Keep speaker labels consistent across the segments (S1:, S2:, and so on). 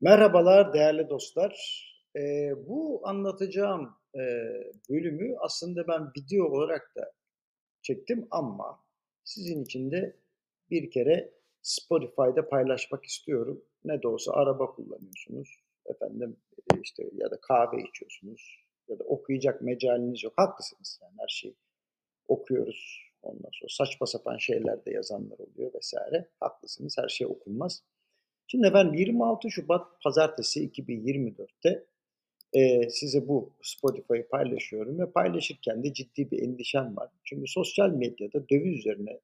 S1: Merhabalar değerli dostlar. Eee, bu anlatacağım, eee, bölümü aslında ben video olarak da çektim ama sizin için de bir kere Spotify'da paylaşmak istiyorum. Ne de olsa araba kullanıyorsunuz, efendim, eee, işte ya da kahve içiyorsunuz ya da okuyacak mecaliniz yok. Haklısınız yani her şeyi okuyoruz. Ondan sonra saçma sapan şeyler de yazanlar oluyor vesaire. Haklısınız her şey okunmaz. Şimdi efendim 26 Şubat Pazartesi 2024'te eee, size bu Spotify'ı paylaşıyorum ve paylaşırken de ciddi bir endişem var. Çünkü sosyal medyada döviz üzerine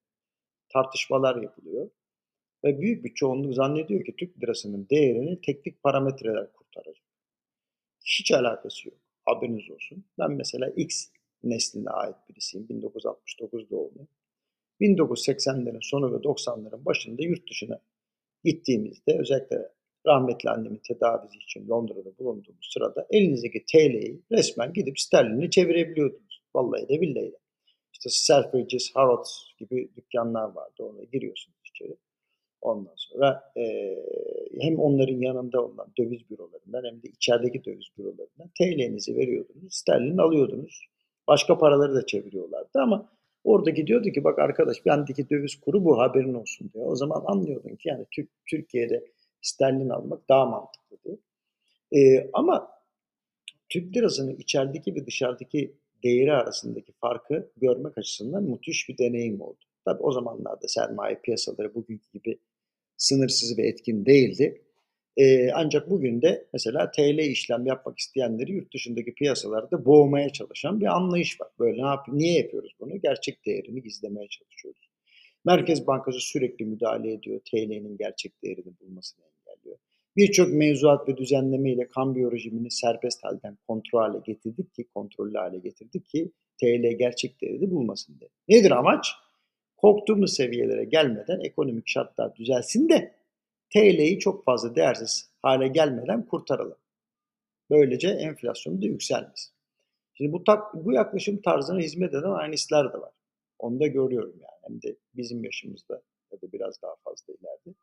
S1: tartışmalar yapılıyor ve büyük bir çoğunluk zannediyor ki Türk lirasının değerini teknik parametreler kurtaracak. Hiç alakası yok. Haberiniz olsun. Ben mesela X nesline ait birisiyim. 1969 doğumlu. 1980'lerin sonu ve 90'ların başında yurt dışına gittiğimizde özellikle rahmetli annemin tedavisi için Londra'da bulunduğumuz sırada elinizdeki TL'yi resmen gidip sterlini çevirebiliyordunuz. Vallahi de billahi de. İşte Selfridges, Harrods gibi dükkanlar vardı. Ona giriyorsunuz içeri. Ondan sonra eee, hem onların yanında olan döviz bürolarından hem de içerideki döviz bürolarından TL'nizi veriyordunuz, sterlin alıyordunuz. Başka paraları da çeviriyorlardı ama orada gidiyordu ki bak arkadaş bendeki döviz kuru bu haberin olsun diyor. O zaman anlıyordun ki yani Türk, Türkiye'de sterlin almak daha mantıklı diye. Eee, ama Türk lirasının içerideki ve dışarıdaki değeri arasındaki farkı görmek açısından müthiş bir deneyim oldu. Tabii o zamanlarda sermaye piyasaları bugünkü gibi sınırsız ve etkin değildi. Eee, ancak bugün de mesela TL işlem yapmak isteyenleri yurt dışındaki piyasalarda boğmaya çalışan bir anlayış var. Böyle ne yap niye yapıyoruz bunu? Gerçek değerini gizlemeye çalışıyoruz. Merkez Bankası sürekli müdahale ediyor. TL'nin gerçek değerini bulmasını engelliyor. Birçok mevzuat ve düzenleme ile kambiyo rejimini serbest halden kontrol hale getirdik ki kontrollü hale getirdik ki TL gerçek değerini bulmasın diye. Nedir amaç? Korktuğumuz seviyelere gelmeden ekonomik şartlar düzelsin de TL'yi çok fazla değersiz hale gelmeden kurtaralım. Böylece enflasyon da yükselmesin. Şimdi bu, bu yaklaşım tarzına hizmet eden analistler de var. Onu da görüyorum yani. Hem de bizim yaşımızda ya da biraz daha fazla ileride.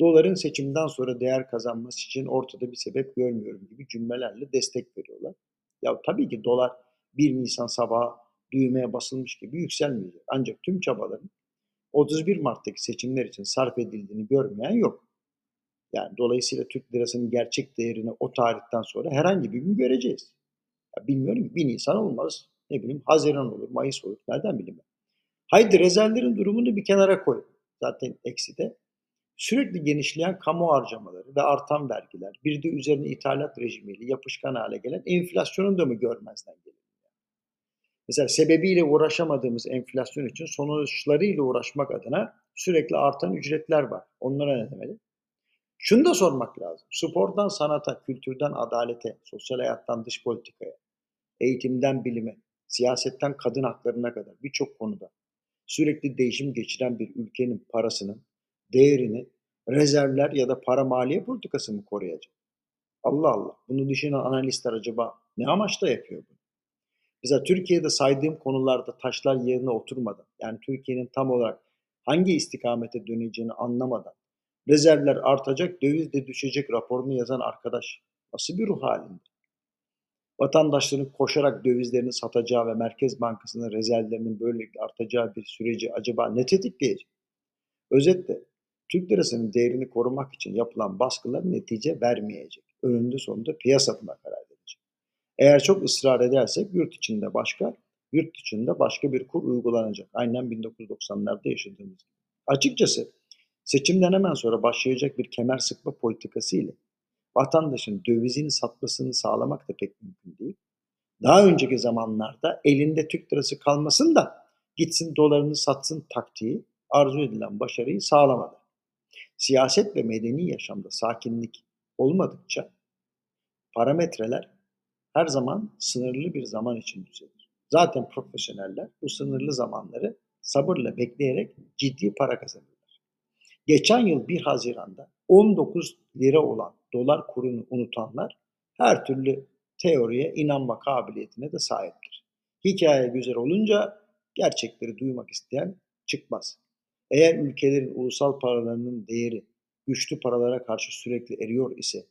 S1: Doların seçimden sonra değer kazanması için ortada bir sebep görmüyorum gibi cümlelerle destek veriyorlar. Ya tabii ki dolar 1 Nisan sabahı düğmeye basılmış gibi yükselmeyecek. Ancak tüm çabaların 31 Mart'taki seçimler için sarf edildiğini görmeyen yok. Yani dolayısıyla Türk lirasının gerçek değerini o tarihten sonra herhangi bir gün göreceğiz. Ya bilmiyorum 1 Nisan olmaz. Ne bileyim Haziran olur, Mayıs olur. Nereden bileyim? Haydi rezervlerin durumunu bir kenara koy. Zaten eksi de. Sürekli genişleyen kamu harcamaları ve artan vergiler, bir de üzerine ithalat rejimiyle yapışkan hale gelen enflasyonun da mı görmezden gelir? Mesela sebebiyle uğraşamadığımız enflasyon için sonuçlarıyla uğraşmak adına sürekli artan ücretler var. Onlara ne demeli? Şunu da sormak lazım. Spordan sanata, kültürden adalete, sosyal hayattan dış politikaya, eğitimden bilime, siyasetten kadın haklarına kadar birçok konuda sürekli değişim geçiren bir ülkenin parasının değerini rezervler ya da para maliye politikası mı koruyacak? Allah Allah. Bunu düşünen analistler acaba ne amaçla yapıyor bunu? Mesela Türkiye'de saydığım konularda taşlar yerine oturmadan, yani Türkiye'nin tam olarak hangi istikamete döneceğini anlamadan, rezervler artacak, döviz de düşecek raporunu yazan arkadaş nasıl bir ruh halinde? Vatandaşların koşarak dövizlerini satacağı ve Merkez Bankası'nın rezervlerinin böylelikle artacağı bir süreci acaba ne tetikleyecek? Özetle Türk lirasının değerini korumak için yapılan baskılar netice vermeyecek. Önünde sonunda piyasa buna karar verecek. Eğer çok ısrar edersek yurt içinde başka, yurt dışında başka bir kur uygulanacak. Aynen 1990'larda yaşadığımız gibi. Açıkçası seçimden hemen sonra başlayacak bir kemer sıkma politikası ile vatandaşın dövizini satmasını sağlamak da pek mümkün değil. Daha önceki zamanlarda elinde Türk lirası kalmasın da gitsin dolarını satsın taktiği arzu edilen başarıyı sağlamadı. Siyaset ve medeni yaşamda sakinlik olmadıkça parametreler her zaman sınırlı bir zaman için düzelir. Zaten profesyoneller bu sınırlı zamanları sabırla bekleyerek ciddi para kazanırlar. Geçen yıl 1 Haziran'da 19 lira olan dolar kurunu unutanlar her türlü teoriye inanma kabiliyetine de sahiptir. Hikaye güzel olunca gerçekleri duymak isteyen çıkmaz. Eğer ülkelerin ulusal paralarının değeri güçlü paralara karşı sürekli eriyor ise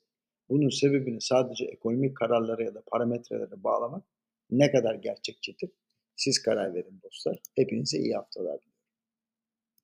S1: bunun sebebini sadece ekonomik kararlara ya da parametrelere bağlamak ne kadar gerçekçidir? Siz karar verin dostlar. Hepinize iyi haftalar.